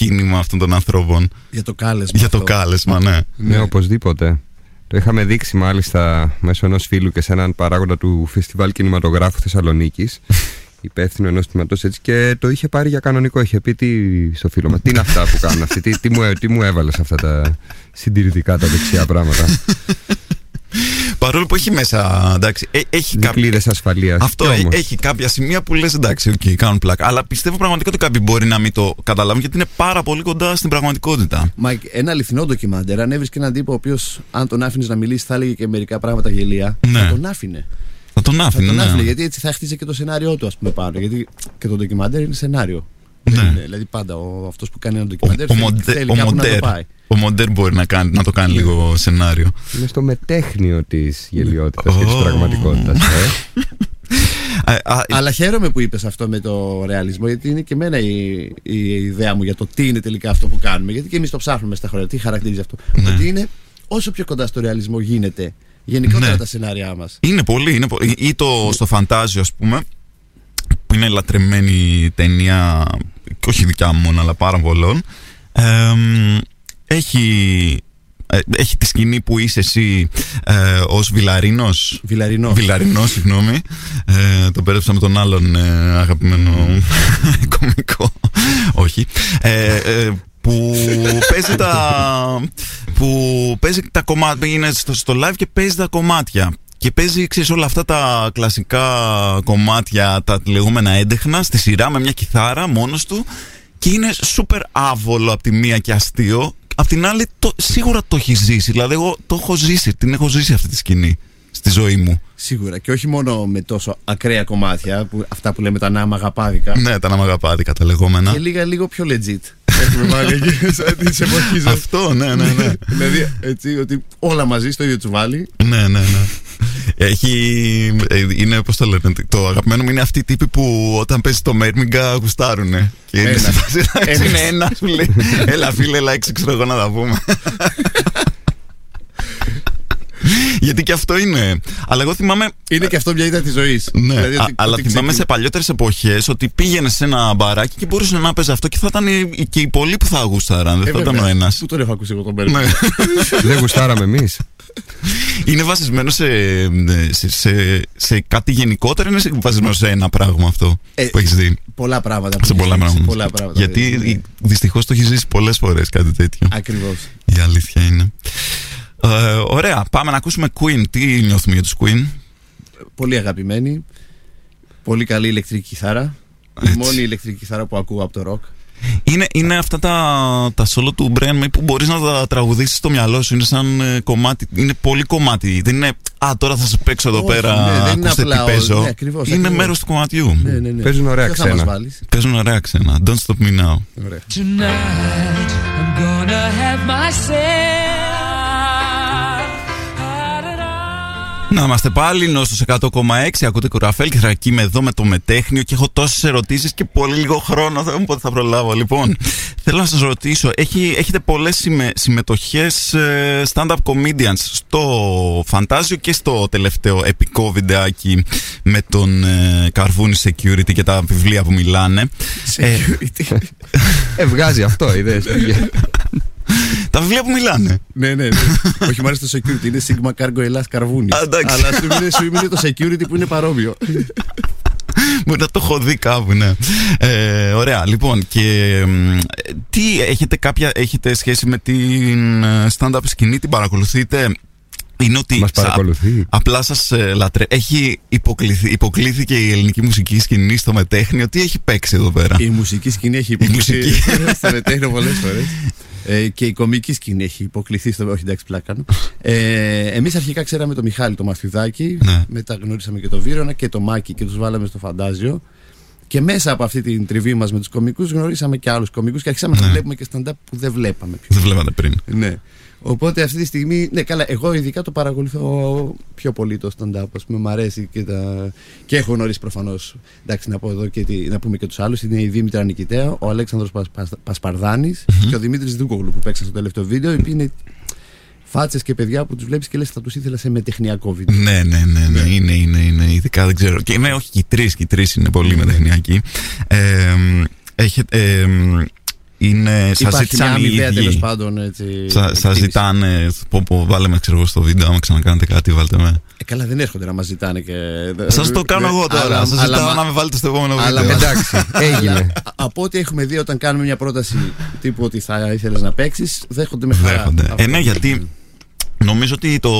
το προσκύνημα αυτών των ανθρώπων. Για το κάλεσμα. Για το αυτό. κάλεσμα, ναι. Ναι, οπωσδήποτε. Το είχαμε δείξει μάλιστα μέσω ενός φίλου και σε έναν παράγοντα του Φεστιβάλ Κινηματογράφου Θεσσαλονίκης. υπεύθυνο ενός τμήματος έτσι και το είχε πάρει για κανονικό. Είχε πει τι, στο φίλο μας, τι είναι αυτά που κάνουν αυτοί, τι, τι, μου, τι μου έβαλες αυτά τα συντηρητικά, τα δεξιά πράγματα. Παρόλο που έχει μέσα, εντάξει, ε- έχει κάποια... Δικλείδες ασφαλείας. Αυτό ε- έχει κάποια σημεία που λες εντάξει, οκ, κάνουν πλάκα. Αλλά πιστεύω πραγματικά ότι κάποιοι μπορεί να μην το καταλάβουν γιατί είναι πάρα πολύ κοντά στην πραγματικότητα. Μα ένα αληθινό ντοκιμάντερ, αν έβρισκε έναν τύπο ο οποίος, αν τον άφηνες να μιλήσει, θα έλεγε και μερικά πράγματα γελοία. Ναι. Θα τον άφηνε. Θα τον Θα άφηνε, τον ναι. άφηνε, γιατί έτσι θα χτίζει και το σενάριό του, ας πούμε, πάνω. Γιατί και το ντοκιμάντερ είναι σενάριο. Ναι. Δεν είναι, δηλαδή πάντα ο, αυτός που κάνει ένα Ο, ντοκιμάντερ ο, θέλει, Μοντε- θέλει ο κάπου να το Μοντέρ, πάει. Ο Μοντέρ μπορεί να, κάνει, να το κάνει λίγο σενάριο. Είναι στο μετέχνιο της γελιότητας και της Ω. πραγματικότητας. Ε. Α, α, Αλλά χαίρομαι που είπες αυτό με το ρεαλισμό, γιατί είναι και εμένα η, η ιδέα μου για το τι είναι τελικά αυτό που κάνουμε. Γιατί και εμείς το ψάχνουμε στα χρόνια. Τι χαρακτηρίζει αυτό. Ναι. Ότι είναι όσο πιο κοντά στο ρεαλισμό γίνεται Γενικότερα Ναι. τα σενάρια μας. Είναι πολύ, είναι πολύ. Ή το στο Φαντάζιο, ας πούμε, που είναι λατρεμένη ταινία, και όχι δικιά μου μόνο, αλλά πάρα πολλών. Εμ, έχει, ε, έχει τη σκηνή που είσαι εσύ ε, ως Βιλαρίνος; Βιλαρινό. Βιλαρινό, συγγνώμη. Ε, το πέρεψα με τον άλλον ε, αγαπημένο κομικό. Όχι. Ε, ε, που παίζει τα. που παίζει τα κομμάτια. Είναι στο, στο live και παίζει τα κομμάτια. Και παίζει, ξέρεις, όλα αυτά τα κλασικά κομμάτια, τα λεγόμενα έντεχνα, στη σειρά με μια κιθάρα μόνος του. Και είναι σούπερ άβολο από τη μία και αστείο. Απ' την άλλη, το, σίγουρα το έχεις ζήσει. Δηλαδή, εγώ το έχω ζήσει, την έχω ζήσει αυτή τη σκηνή στη ζωή μου. Σίγουρα. Και όχι μόνο με τόσο ακραία κομμάτια, που, αυτά που λέμε τα νάμα αγαπάδικα. Ναι, τα αναμαγαπάδικα τα λεγόμενα. Και λίγα λίγο πιο legit. Έχουμε βάλει εκεί σαν της εποχής σα. Αυτό, ναι, ναι, ναι. δηλαδή, έτσι, ότι όλα μαζί στο ίδιο τσουβάλι. ναι, ναι, ναι. Έχει. ε, Είναι, πώς το λένε, το αγαπημένο μου είναι αυτοί οι τύποι που όταν παίζεις το Μέρμιγκα γουστάρουνε. Και είναι Ένα. σε φάση, εντάξει, Ένας. είναι ένας, σου λέει. Έλα, φίλε, έλα, έξω, ξέρω εγώ να τα πούμε. Γιατί και αυτό είναι. Αλλά εγώ θυμάμαι. Είναι και αυτό μια ήττα της ζωής. Ναι, α- αλλά θυμάμαι σε παλιότερες εποχές ότι πήγαινε σε ένα μπαράκι και μπορούσε να παίζει αυτό και θα ήταν οι- και οι πολλοί που θα γούσταραν. Δεν θα ήταν ο ένας. Πού τον έχω ακούσει εγώ τον Μπέρι. Ναι. Δεν γουστάραμε εμείς. Είναι βασισμένο σε, σε, σε, σε κάτι γενικότερο ή είναι βασισμένο σε ένα πράγμα αυτό Ε, που έχεις δει; Πολλά πράγματα. που Σε έχεις πολλά ζήσει, πράγματα. πολλά πράγματα. Γιατί δυστυχώς το έχεις ζήσει πολλές φορές κάτι τέτοιο. Ακριβώς. Η αλήθεια είναι. Ε, ωραία, πάμε να ακούσουμε Queen. Τι νιώθουμε για τους Queen; Πολύ αγαπημένη. Πολύ καλή ηλεκτρική κιθάρα. Η Έτσι. μόνη ηλεκτρική κιθάρα που ακούω από το ροκ. Είναι, είναι αυτά τα, τα solo του Brian May που μπορείς να τα τραγουδήσεις στο μυαλό σου. Είναι σαν ε, κομμάτι. Είναι πολύ κομμάτι. Δεν είναι. Α, τώρα θα σα παίξω εδώ Όχι, πέρα. ναι, δεν είναι ακούστε απλά τι ο- παίζω. ναι, ακριβώς, είναι ακριβώς. μέρος του κομματιού. Ναι, ναι, ναι. Παίζουν ωραία Ποιο θα μας ξένα. βάλεις; Παίζουν ωραία ξένα. Don't stop me now. Ωραία. Tonight I'm gonna have myself. Να είμαστε πάλι νόστος 100,6. Ακούτε κουραφέλ και θα είμαι εδώ με το μετέχνιο και έχω τόσες ερωτήσεις και πολύ λίγο χρόνο. Θα μου πότε θα προλάβω. Λοιπόν, θέλω να σας ρωτήσω, έχει, έχετε πολλές συμμε, συμμετοχές stand-up comedians στο Φαντάζιο και στο τελευταίο επικό βιντεάκι με τον ε, Καρβούνι Security και τα βιβλία που μιλάνε. Ε, Ε, βγάζει αυτό, είδες. Τα βιβλία που μιλάνε. ναι, ναι, ναι. Όχι, μου αρέσει το security. Είναι Sigma Cargo Ελλάς Καρβούνης. Α, εντάξει. Αλλά σου είναι, σου είναι το security που είναι παρόμοιο. Μπορεί να το έχω δει κάπου, ναι. Ε, ωραία, λοιπόν, και μ, τι έχετε κάποια, έχετε σχέση με την ε, stand-up σκηνή, την παρακολουθείτε; Είναι ότι Μας σα- παρακολουθεί. απλά σας ε, λατρε... Έχει υποκληθεί, υποκλήθηκε η ελληνική μουσική σκηνή στο μετέχνιο. Τι έχει παίξει εδώ πέρα; Η μουσική σκηνή έχει υποκληθεί μουσική. στο μετέχνιο πολλές φορές. Ε, και η κομική σκηνή έχει υποκληθεί στο. Όχι, εντάξει, πλάκα. κάνω. Ε, Εμείς αρχικά ξέραμε τον Μιχάλη το Μαθιουδάκη. Ναι. Μετά γνωρίσαμε και τον Βίρονα και τον Μάκη και τους βάλαμε στο φαντάζιο. Και μέσα από αυτή την τριβή μας με τους κομικούς γνωρίσαμε και άλλους κομικούς και αρχίσαμε να Ναι. βλέπουμε και stand-up που δεν βλέπαμε πιο Δεν βλέπατε πριν. ναι. Οπότε αυτή τη στιγμή, ναι, καλά, εγώ ειδικά το παρακολουθώ πιο πολύ το stand-up. Α πούμε, μου αρέσει και, τα... και έχω γνωρίσει προφανώς. Εντάξει, να πω εδώ και τι, να πούμε και τους άλλους. Είναι η Δήμητρα Νικητέα, ο Αλέξανδρος Πας, Πας, Πασπαρδάνης και ο Δημήτρης Δούκογλου που παίξαν στο τελευταίο βίντεο. Οι οποίοι είναι φάτσες και παιδιά που τους βλέπεις και λες θα τους ήθελα σε μετεχνιακό βίντεο. Ναι, ναι, ναι, ναι, είναι, είναι, είναι, ειδικά δεν ξέρω. Και ναι, όχι, και οι τρεις, και οι τρεις είναι πολύ μετεχνιακοί. Ε, έχετε, ε, είναι, σας Υπάρχει μια ζήτησαν οι αμοιβαία τέλος ίδιοι. πάντων. Έτσι, Σα σας εκτίμηση. ζητάνε, πω, πω, βάλε με ξέρω εγώ στο βίντεο, άμα ξανακάνετε κάτι, βάλτε με. Ε, καλά, δεν έρχονται να μας ζητάνε και. Σας το κάνω Ναι, εγώ τώρα. αλλά- Σας αλλά ζητάω μα- να με βάλετε στο επόμενο αλλά βίντεο. μα- Εντάξει, έγινε. Αλλά, α- από ό,τι έχουμε δει όταν κάνουμε μια πρόταση τύπου ότι θα ήθελες να παίξεις, δέχονται με χαρά. Δέχονται. Αυτό. Ε, ναι, γιατί νομίζω ότι το,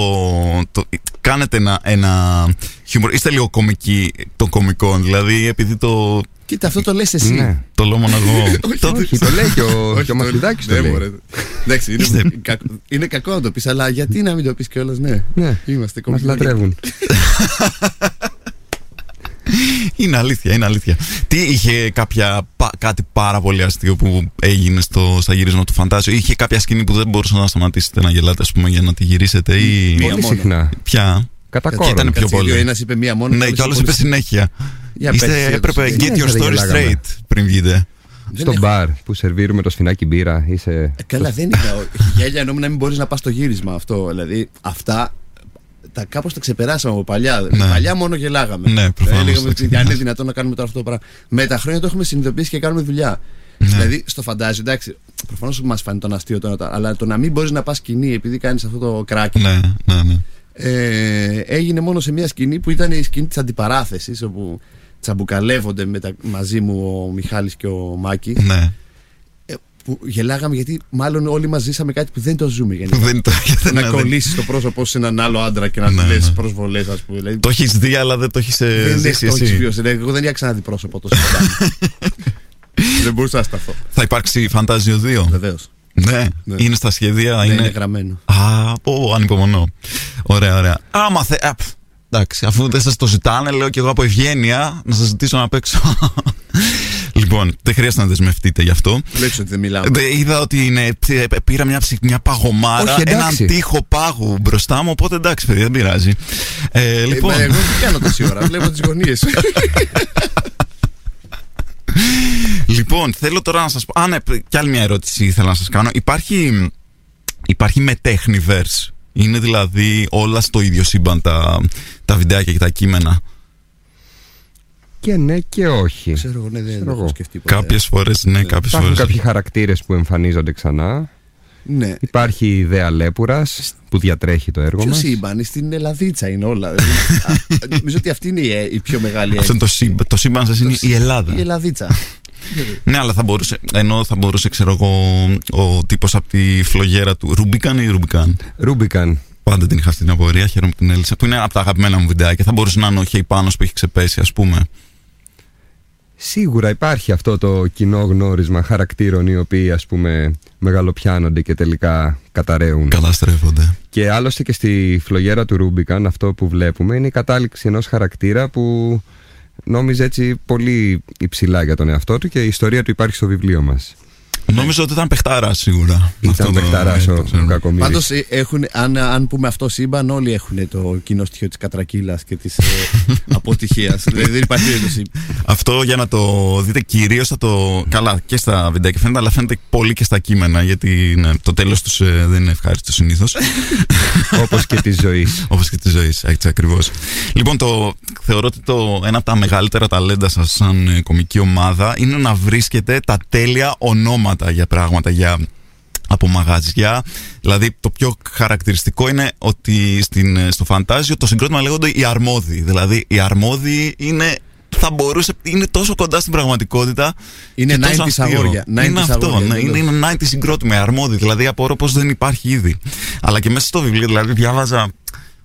το, κάνετε ένα, ένα χιούμορ. Είστε λίγο κομικοί των κομικών. Δηλαδή, επειδή το, Κοίτα, αυτό το λες εσύ. Ναι. το λέω μόνο εγώ. το, Όχι, το λέει και ο, Όχι, και ο Μαθηδάκης το ναι, λέει. μωρέ. Εντάξει, είναι, Είστε- κακό, είναι κακό να το πεις, αλλά γιατί να μην το πεις κιόλας, ναι. Ναι, Είμαστε μας κομικοί. λατρεύουν. είναι αλήθεια, είναι αλήθεια. Τι είχε κάποια, πα- κάτι πάρα πολύ αστείο που έγινε στο, στα γυρίσματα του Φαντάζιο. Είχε κάποια σκηνή που δεν μπορούσατε να σταματήσετε να γελάτε, ας πούμε, για να τη γυρίσετε ή. Μία Πολύ μόνο. συχνά. Πια. Κατά Και κόρον. ήταν πιο Κάτσε, πολύ. Ο ένας είπε μία μόνο. Ναι, και ο άλλος είπε συνέχεια. Για Είστε, πες, εσύ, έπρεπε έτσι. get your συνέχεια δεν story γελάγαμε. straight πριν βγείτε. Στο έχω- μπαρ που σερβίρουμε το σφινάκι μπύρα, είσαι. Ε, Καλά, δεν είναι. ο- Γέλια ενώ να μην μπορείς να πας στο γύρισμα αυτό. Δηλαδή, αυτά τα κάπως τα ξεπεράσαμε από παλιά. Ναι. Παλιά μόνο γελάγαμε. Ναι, προφανώς, Έλεγαμε το ότι αν ξεχνάς. είναι δυνατόν να κάνουμε τώρα αυτό το πράγμα. Με τα χρόνια το έχουμε συνειδητοποιήσει και κάνουμε δουλειά. Ναι. Δηλαδή στο φαντάζι, εντάξει, προφανώς μας φάνει τον αστείο τώρα, αλλά το να μην μπορείς να πας σκηνή επειδή κάνεις αυτό το κράκι. Ναι, ναι, ναι. Ε, έγινε μόνο σε μια σκηνή που ήταν η σκηνή της αντιπαράθεσης, όπου τσαμπουκαλεύονται μετα- μαζί μου ο Μιχάλης και ο Μάκης. ναι. Ε, που γελάγαμε γιατί μάλλον όλοι μα ζήσαμε κάτι που δεν το ζούμε γενικά. Δεν το να ναι, δεν- κολλήσεις το πρόσωπό σου σε έναν άλλο άντρα και να Ναι, του λες ναι. προσβολές, ας πούμε. Δηλαδή, Το έχεις δει, αλλά δεν το έχεις δεν ζήσει είναι το έχεις εσύ. βιώσει. Δηλαδή, εγώ δεν είχα ξαναδεί πρόσωπο τόσο κοντά. δεν μπορούσα να σταθώ. Θα υπάρξει Φαντάζιο 2. Βεβαίως. Ναι, Ναι. είναι στα σχέδια. Ναι, είναι είναι... γραμμένο. Α, πω, ανυπομονώ. Ωραία, ωραία. Άμα θε. α, πφ, εντάξει, αφού δεν σας το ζητάνε, λέω και εγώ από ευγένεια να σας ζητήσω να παίξω. λοιπόν, δεν χρειάζεται να δεσμευτείτε γι' αυτό. Βλέπει ότι δεν μιλάω. Ε, Είδα ότι είναι, ψ- ε, πήρα μια, ψυχ- μια παγωμάρα, Όχι, εντάξει. έναν τείχο πάγου μπροστά μου, οπότε εντάξει, παιδιά, δεν πειράζει. Ε, λοιπόν, Ε, μα εγώ τι κάνω τόση ώρα. Βλέπω τις γωνίες. Λοιπόν, θέλω τώρα να σας πω. Α, ναι, κι άλλη μια ερώτηση ήθελα να σας κάνω. Υπάρχει, υπάρχει μετέχνηverse. Είναι δηλαδή όλα στο ίδιο σύμπαν τα, τα βιντεάκια και τα κείμενα. Και ναι και όχι. Ξέρω εγώ, ναι, δεν Ξέρω το έχω εγώ. σκεφτεί ποτέ. Κάποιες φορές ναι, κάποιες Υπάρχουν φορές. κάποιοι χαρακτήρες που εμφανίζονται ξανά. Ναι. Υπάρχει η ιδέα Λέπουρας που διατρέχει το έργο Ποιο μας. σύμπαν, στην Ελλαδίτσα είναι όλα. Δηλαδή, α, Νομίζω ότι αυτή είναι η, η πιο μεγάλη Αυτό είναι το σύμπαν. Το σύμπαν σας είναι η Ελλάδα. Η Ελλαδίτσα. Ναι, αλλά θα μπορούσε, ενώ θα μπορούσε, ξέρω εγώ, ο τύπος από τη φλογέρα του. Ρουμπικάν ή Ρουμπικάν; Ρούμπικαν. Πάντα την είχα αυτή την απορία, χαίρομαι που την έλυσα. Που είναι από τα αγαπημένα μου βιντεάκια. Θα μπορούσε να είναι ο Χέι Πάνος που έχει ξεπέσει, ας πούμε. Σίγουρα υπάρχει αυτό το κοινό γνώρισμα χαρακτήρων οι οποίοι ας πούμε μεγαλοπιάνονται και τελικά καταραίουν. Καταστρέφονται. Και άλλωστε και στη φλογέρα του Ρούμπικαν αυτό που βλέπουμε είναι η κατάληξη ενός χαρακτήρα που νόμιζε έτσι πολύ υψηλά για τον εαυτό του και η ιστορία του υπάρχει στο βιβλίο μας. Νόμιζα ότι ήταν παιχτάρας σίγουρα. Ήταν Αυτό το- παιχταράς ναι, ο, το ο ξέρω. Κακομοίρης. Πάντως, αν, αν πούμε αυτό σύμπαν, όλοι έχουν το κοινό στοιχείο της κατρακύλας και της ε, αποτυχίας. δηλαδή δεν υπάρχει περίπτωση. Αυτό για να το δείτε κυρίως θα το. Καλά, και στα βιντεάκια φαίνεται, αλλά φαίνεται πολύ και στα κείμενα. Γιατί ναι, το τέλος τους δεν είναι ευχάριστο συνήθως. Όπως και της ζωής. Όπως και της ζωής. Έτσι ακριβώς. Λοιπόν, το, θεωρώ ότι το, ένα από τα μεγαλύτερα ταλέντα σας σαν ε, κομική ομάδα είναι να βρίσκετε τα τέλεια ονόματα για πράγματα. Για από μαγαζιά. Δηλαδή, το πιο χαρακτηριστικό είναι ότι στην, ε, στο φαντάζιο το συγκρότημα λέγονται οι αρμόδιοι. Δηλαδή, οι αρμόδιοι είναι. Θα μπορούσε, είναι τόσο κοντά στην πραγματικότητα. Είναι και τόσο 90s αστείο. αγόρια. 90s Είναι αυτό. αγόρια, ναι, εντελώς. είναι, είναι 90s συγκρότημα, οι αρμόδιοι. Δηλαδή, απορώ πω δεν υπάρχει ήδη. Αλλά και μέσα στο βιβλίο, δηλαδή, διάβαζα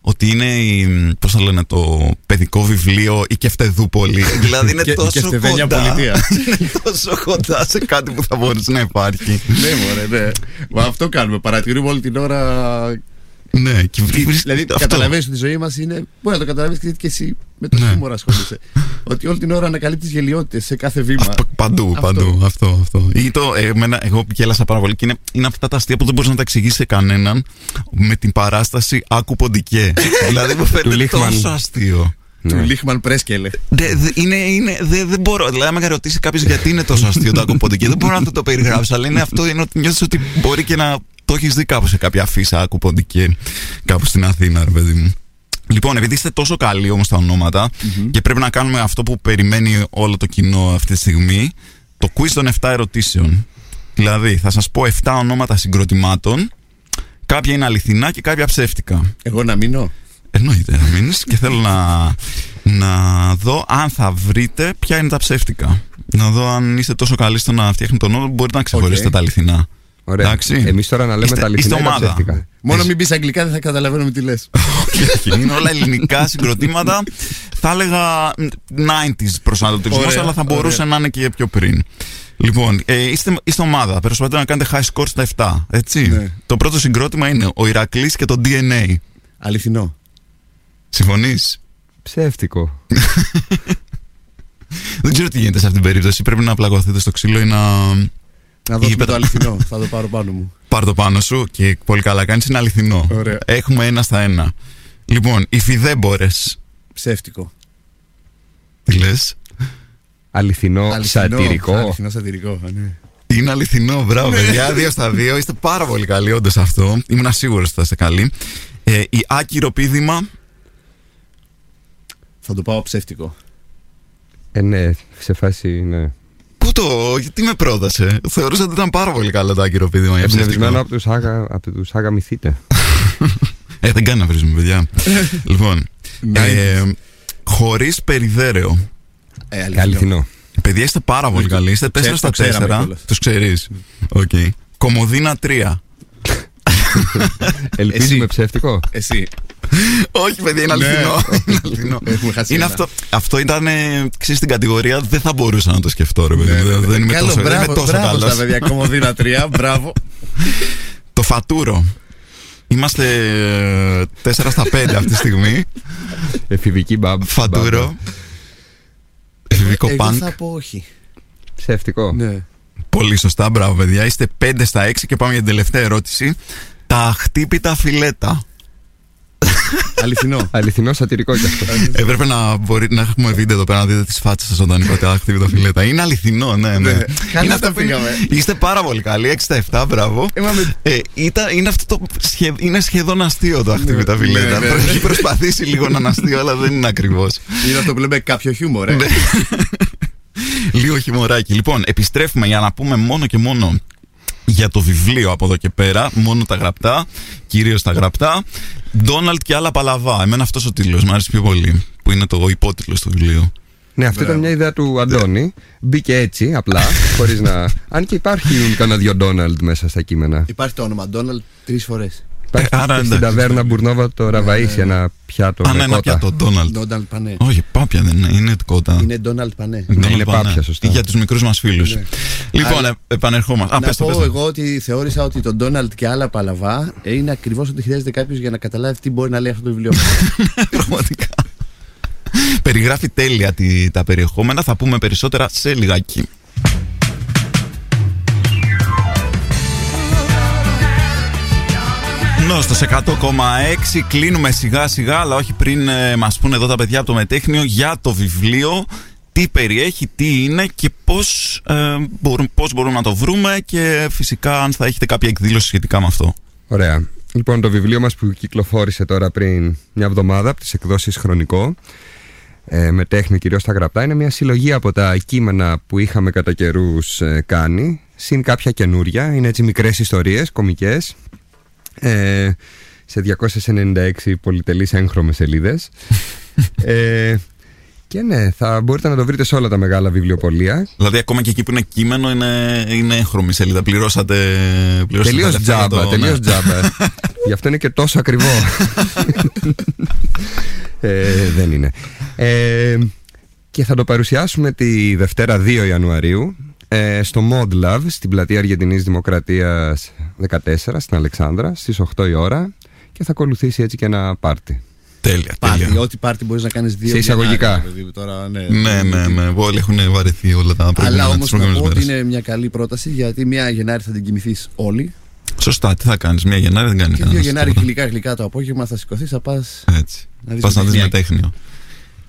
ότι είναι η, πώς θα λένε, το παιδικό βιβλίο η Κεφτεδούπολη. δηλαδή είναι Και- η τόσο Κεφτεδένια κοντά. πολιτεία. είναι τόσο κοντά σε κάτι που θα μπορούσε να υπάρχει. ναι, μωρέ, ναι. Μα αυτό κάνουμε. Παρατηρούμε όλη την ώρα. Ναι, και βρίσκει- Δηλαδή, αυτό. καταλαβαίνεις ότι η ζωή μας είναι. Μπορεί να το καταλαβαίνεις και, και εσύ με το Ναι. χιούμορ ασχολείσαι. ότι όλη την ώρα ανακαλύπτεις γελιότητες σε κάθε βήμα. Αυτό, παντού, Αυτό. παντού. Αυτό, αυτό. Ή το, ε, εμένα, εγώ γέλασα πάρα πολύ και είναι, είναι αυτά τα αστεία που δεν μπορείς να τα εξηγήσει σε κανέναν με την παράσταση Άκου Ποντικέ. δηλαδή μου φαίνεται Λίχμαν. τόσο αστείο. Του Ναι. Λίχμαν Πρέσκελε. Δε, δε- είναι, είναι, δε, δεν μπορώ. Δηλαδή, άμα με ρωτήσει κάποιος γιατί είναι τόσο αστείο το Άκου Ποντικέ, δεν μπορώ να το, το περιγράψω. Αλλά είναι αυτό, είναι ότι νιώθεις ότι μπορεί και να το έχεις δει κάπου σε κάποια αφίσα Άκου Ποντικέ, κάπου στην Αθήνα, ρε παιδί μου. Λοιπόν, επειδή είστε τόσο καλοί όμως στα ονοματα και πρέπει να κάνουμε αυτό που περιμένει όλο το κοινό αυτή τη στιγμή, το quiz των 7 ερωτήσεων. Δηλαδή, θα σας πω 7 ονόματα συγκροτημάτων. Κάποια είναι αληθινά και κάποια ψεύτικα. Εγώ να μείνω; Εννοείται να μείνεις και θέλω να, να δω αν θα βρείτε ποια είναι τα ψεύτικα. Να δω αν είστε τόσο καλοί στο να φτιάχνετε τον όρο που μπορείτε να ξεχωρίσετε Οκ. τα αληθινά. Ωραία. Εντάξει. Εμείς τώρα να λέμε Είστε- τα αληθινά είστε ή τα ομάδα. ψεύτικα. Μόνο μην πεις αγγλικά, δεν θα καταλαβαίνω με τι λες. Όχι, όχι. είναι όλα ελληνικά συγκροτήματα. θα έλεγα 90s προσανατολισμός, Ωραία, αλλά θα μπορούσε να είναι και πιο πριν. Λοιπόν, ε, είστε, είστε ομάδα. Προσπαθείτε να κάνετε high score στα 7. Έτσι. Ναι. Το πρώτο συγκρότημα είναι ο Ηρακλής και το DNA. Αληθινό. Συμφωνείς; Ψεύτικο. Δεν ξέρω τι γίνεται σε αυτήν την περίπτωση. Πρέπει να πλακωθείτε στο ξύλο ή να. Να δώσουμε Είπε το το- αληθινό. θα το πάρω πάνω μου. Πάρ το πάνω σου και πολύ καλά κάνεις. Είναι αληθινό. Ωραία. Έχουμε ένα στα ένα. Λοιπόν, οι φιδέμπορες. Ψεύτικο. Τι λες; Αληθινό, Αληθινό, σατυρικό. Αληθινό σατυρικό. α, ναι. Είναι αληθινό, μπράβο, παιδιά. Δύο στα δύο. Είστε πάρα πολύ καλοί, όντως αυτό. Ήμουν σίγουρος ότι θα είστε καλοί. Ε, η άκυρο πίδημα. Θα το πάω ψεύτικο. Ε, ναι, σε φάση, ναι. Πού το, γιατί με πρότασε. Θεωρούσα ότι ήταν πάρα πολύ καλό το άκυρο πίδημα για ψεύτικο. Εμπνευσμένο από τους άγα, από τους άγα μυθείτε. Ε, δεν κάνει να βρίζουμε, παιδιά. λοιπόν, ε, χωρίς περιδέραιο. Ε, αληθινό. Αληθινό. Παιδιά, είστε πάρα πολύ καλοί. Είστε 4 Ξέρεις, στα το ξέραμε 4. κιόλας. Τους ξέρεις. Οκ. Κομοδίνα 3. Ελπίζουμε ψεύτικο. Εσύ. Όχι, παιδιά, είναι αληθινό. είναι αληθινό. Έχουμε χάσει είναι ένα. αυτό, αυτό ήταν, ε, ξέρεις, στην κατηγορία δεν θα μπορούσα να το σκεφτώ, ρε παιδί. μου. δεν είμαι Καλό, τόσο, δεν είμαι μπράβο, τόσο μπράβο στα καλός. παιδιά. Κομοδίνα 3, μπράβο. Το φατούρο. Είμαστε 4 στα 5 αυτή τη στιγμή. Εφηβική μπαμπ. Φατούρο. μπαμπα. Εφηβικό Εγώ πανκ. θα πω όχι. Ψεύτικο. Ναι. Πολύ σωστά, μπράβο, παιδιά. Είστε 5 στα 6 και πάμε για την τελευταία ερώτηση. Τα χτύπητα φιλέτα. Αληθινό. Αληθινό σατυρικό κι αυτό. Έπρεπε να, μπορεί, να έχουμε βίντεο εδώ πέρα να δείτε τις φάτσες σας όταν είπατε αχ, τα φιλέτα. Είναι αληθινό, ναι, ναι. Καλά είναι τα αυτό που είναι- πήγαμε. Είστε πάρα πολύ καλοί, 6 στα 7, μπράβο. Είμαστε- Ε, ήταν, είναι αυτό το. σχε- είναι σχεδόν αστείο το αχτύπη τα ναι, φιλέτα. ναι, ναι. Έχει προσπαθήσει λίγο να είναι αστείο, αλλά δεν είναι ακριβώς. Είναι αυτό που λέμε κάποιο χιούμορ, ε. Λίγο χιμωράκι. Λοιπόν, επιστρέφουμε για να πούμε μόνο και μόνο για το βιβλίο από εδώ και πέρα. Μόνο τα γραπτά, κυρίως τα γραπτά. Ντόναλτ και άλλα παλαβά. Εμένα αυτός ο τίτλος μου άρεσε πιο πολύ. Που είναι το υπότιτλο του βιβλίου. Ναι, αυτή ήταν μια ιδέα του Αντώνη. Μπήκε έτσι, απλά, χωρίς να. Αν και υπάρχουν κανένα δυο Ντόναλντ μέσα στα κείμενα. Υπάρχει το όνομα Ντόναλτ τρεις φορές. Υπάρχει Ε, άρα και στην εντάξει. ταβέρνα Μπουρνόβα το Ραβαΐσι, ένα πιάτο Αν με ένα κότα. πια το Ντόναλτ. Ντόναλτ Πανέ. Όχι, πάπια δεν είναι. Είναι κότα. Είναι Ντόναλτ Πανέ. Ντόναλτ είναι Πανέ. πάπια, σωστά. Για τους μικρούς μας φίλους. Ναι. Λοιπόν, Αλλά- ε, επανερχόμαστε. Α, Να πες το, πω πες το. εγώ ότι θεώρησα ότι το Ντόναλτ και άλλα παλαβά είναι ακριβώς ότι χρειάζεται κάποιος για να καταλάβει τι μπορεί να λέει αυτό το βιβλίο. Πραγματικά. Περιγράφει τέλεια τη- τα περιεχόμενα. Θα πούμε περισσότερα σε λιγάκι. Νόστος 100,6 Κλείνουμε σιγά σιγά Αλλά όχι πριν ε, μας πούνε εδώ τα παιδιά από το Μετέχνιο Για το βιβλίο. Τι περιέχει, τι είναι Και πώς, ε, μπορούμε, πώς μπορούμε να το βρούμε Και φυσικά αν θα έχετε κάποια εκδήλωση σχετικά με αυτό. Ωραία. Λοιπόν, το βιβλίο μας που κυκλοφόρησε τώρα πριν μια εβδομάδα από τις εκδόσεις Χρονικό ε, με τέχνη κυρίως στα γραπτά είναι μια συλλογή από τα κείμενα που είχαμε κατά καιρούς κάνει συν κάποια καινούρια, είναι έτσι μικρές ιστορίες, κομικές ε, σε 296 πολυτελείς έγχρωμες σελίδες ε, και ναι, θα μπορείτε να το βρείτε σε όλα τα μεγάλα βιβλιοπωλεία Δηλαδή ακόμα και εκεί που είναι κείμενο είναι, είναι έγχρωμη σελίδα Πληρώσατε, πληρώσατε Τελείως τα λεφτά για τζάμπα, το- τελείως ναι. τζάμπα. Γι' αυτό είναι και τόσο ακριβό. ε, δεν είναι. Ε, και θα το παρουσιάσουμε τη Δευτέρα 2 Ιανουαρίου ε, στο Mod Love στην πλατεία Αργεντινής Δημοκρατίας 14 στην Αλεξάνδρα στις 8 η ώρα και θα ακολουθήσει έτσι και ένα πάρτι. Τέλεια, Πάρτι, τέλεια. ό,τι πάρτι μπορείς να κάνεις δύο. Σε εισαγωγικά. Γενάρη, παιδί μου, Τώρα, ναι, Ναι, ναι, ναι. Όλοι έχουν βαρεθεί όλα τα Αλλά προηγούμενα όμως τις να προηγούμενες πω ότι μέρες. είναι μια καλή πρόταση γιατί μια Γενάρη θα την κοιμηθείς όλοι. Σωστά, τι θα κάνεις, μια Γενάρη δεν κάνει Και δύο κανένας Γενάρη τίποτα. γλυκά γλυκά το απόγευμα θα σηκωθείς, θα πας. Έτσι. Να δεις Πας να δεις μετέχνια. μετέχνιο.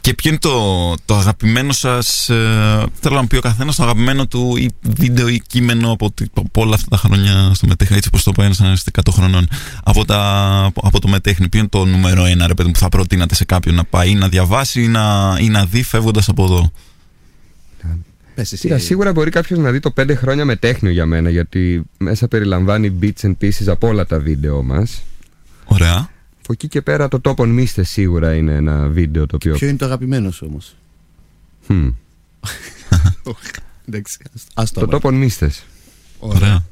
Και ποιο είναι το, το αγαπημένο σας, ε, θέλω να μου πει ο καθένας, το αγαπημένο του ή βίντεο ή κείμενο από, τη- από όλα αυτά τα χρόνια στο μετέχνη, έτσι όπως το πω ένας να είστε 100 χρονών, από, τα, από, από το μετέχνη. Ποιο είναι το νούμερο ένα, ρε παιδί μου, που θα προτείνατε σε κάποιον να πάει ή να διαβάσει ή να, ή να δει φεύγοντας από εδώ; Πες εσύ. Κοίτα, σίγουρα μπορεί κάποιος να δει το 5 χρόνια Μετέχνιο για μένα γιατί μέσα περιλαμβάνει bits and pieces από όλα τα βίντεο μας. Ωραία. Από εκεί και πέρα το τόπον μίστε σίγουρα είναι ένα βίντεο το οποίο. Ποιο είναι το αγαπημένο σου όμως; Hmm. Εντάξει, ας το, το τόπον μίστε. Ωραία.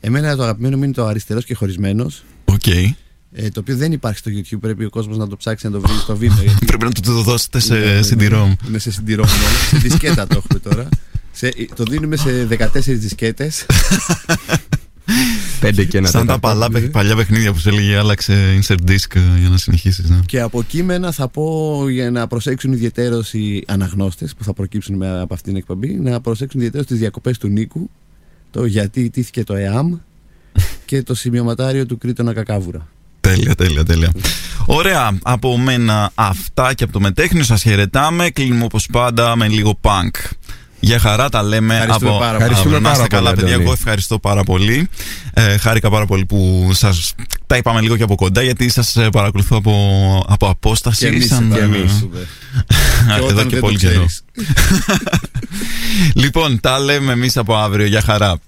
Εμένα το αγαπημένο μου είναι το αριστερός και χωρισμένος. OK. Okay. Το οποίο δεν υπάρχει στο YouTube. Πρέπει ο κόσμος να το ψάξει να το βρει στο βίντεο. Πρέπει να το, δώσετε σε ναι, ναι, ναι, CD-ROM. Είναι σε CD-ROM Σε δισκέτα το έχουμε τώρα. Το δίνουμε σε 14 δισκέτες. 5 και ένα Σαν τα παλιά παιχνίδια που σου έλεγε άλλαξε insert disk ε, για να συνεχίσεις. Ναι. Και από κείμενα θα πω για να προσέξουν ιδιαίτερως οι αναγνώστες που θα προκύψουν με, από αυτήν την εκπομπή, να προσέξουν ιδιαίτερως τις διακοπές του Νίκου, το γιατί ιτήθηκε το ΕΑΜ και το σημειωματάριο του Κρήτονα Κακάβουρα. Τέλεια, τέλεια, τέλεια. Ωραία, από μένα αυτά και από το μετέχνιο σας χαιρετάμε. Κλείνουμε όπως πάντα με λίγο punk. Για χαρά τα λέμε Ευχαριστούμε από πάρα πολύ. Ευχαριστούμε Να είστε πάρα καλά, πολύ, παιδιά. Αντώνη. Εγώ ευχαριστώ πάρα πολύ. Ε, χάρηκα πάρα πολύ που σα τα είπαμε λίγο και από κοντά, γιατί σας παρακολουθώ από, από απόσταση. Και εμείς Σαν, σε ε, παρακολουθούμε. Και εδώ όταν και δεν πολύ το καιρό. ξέρεις. Λοιπόν, τα λέμε εμείς από αύριο. Για χαρά.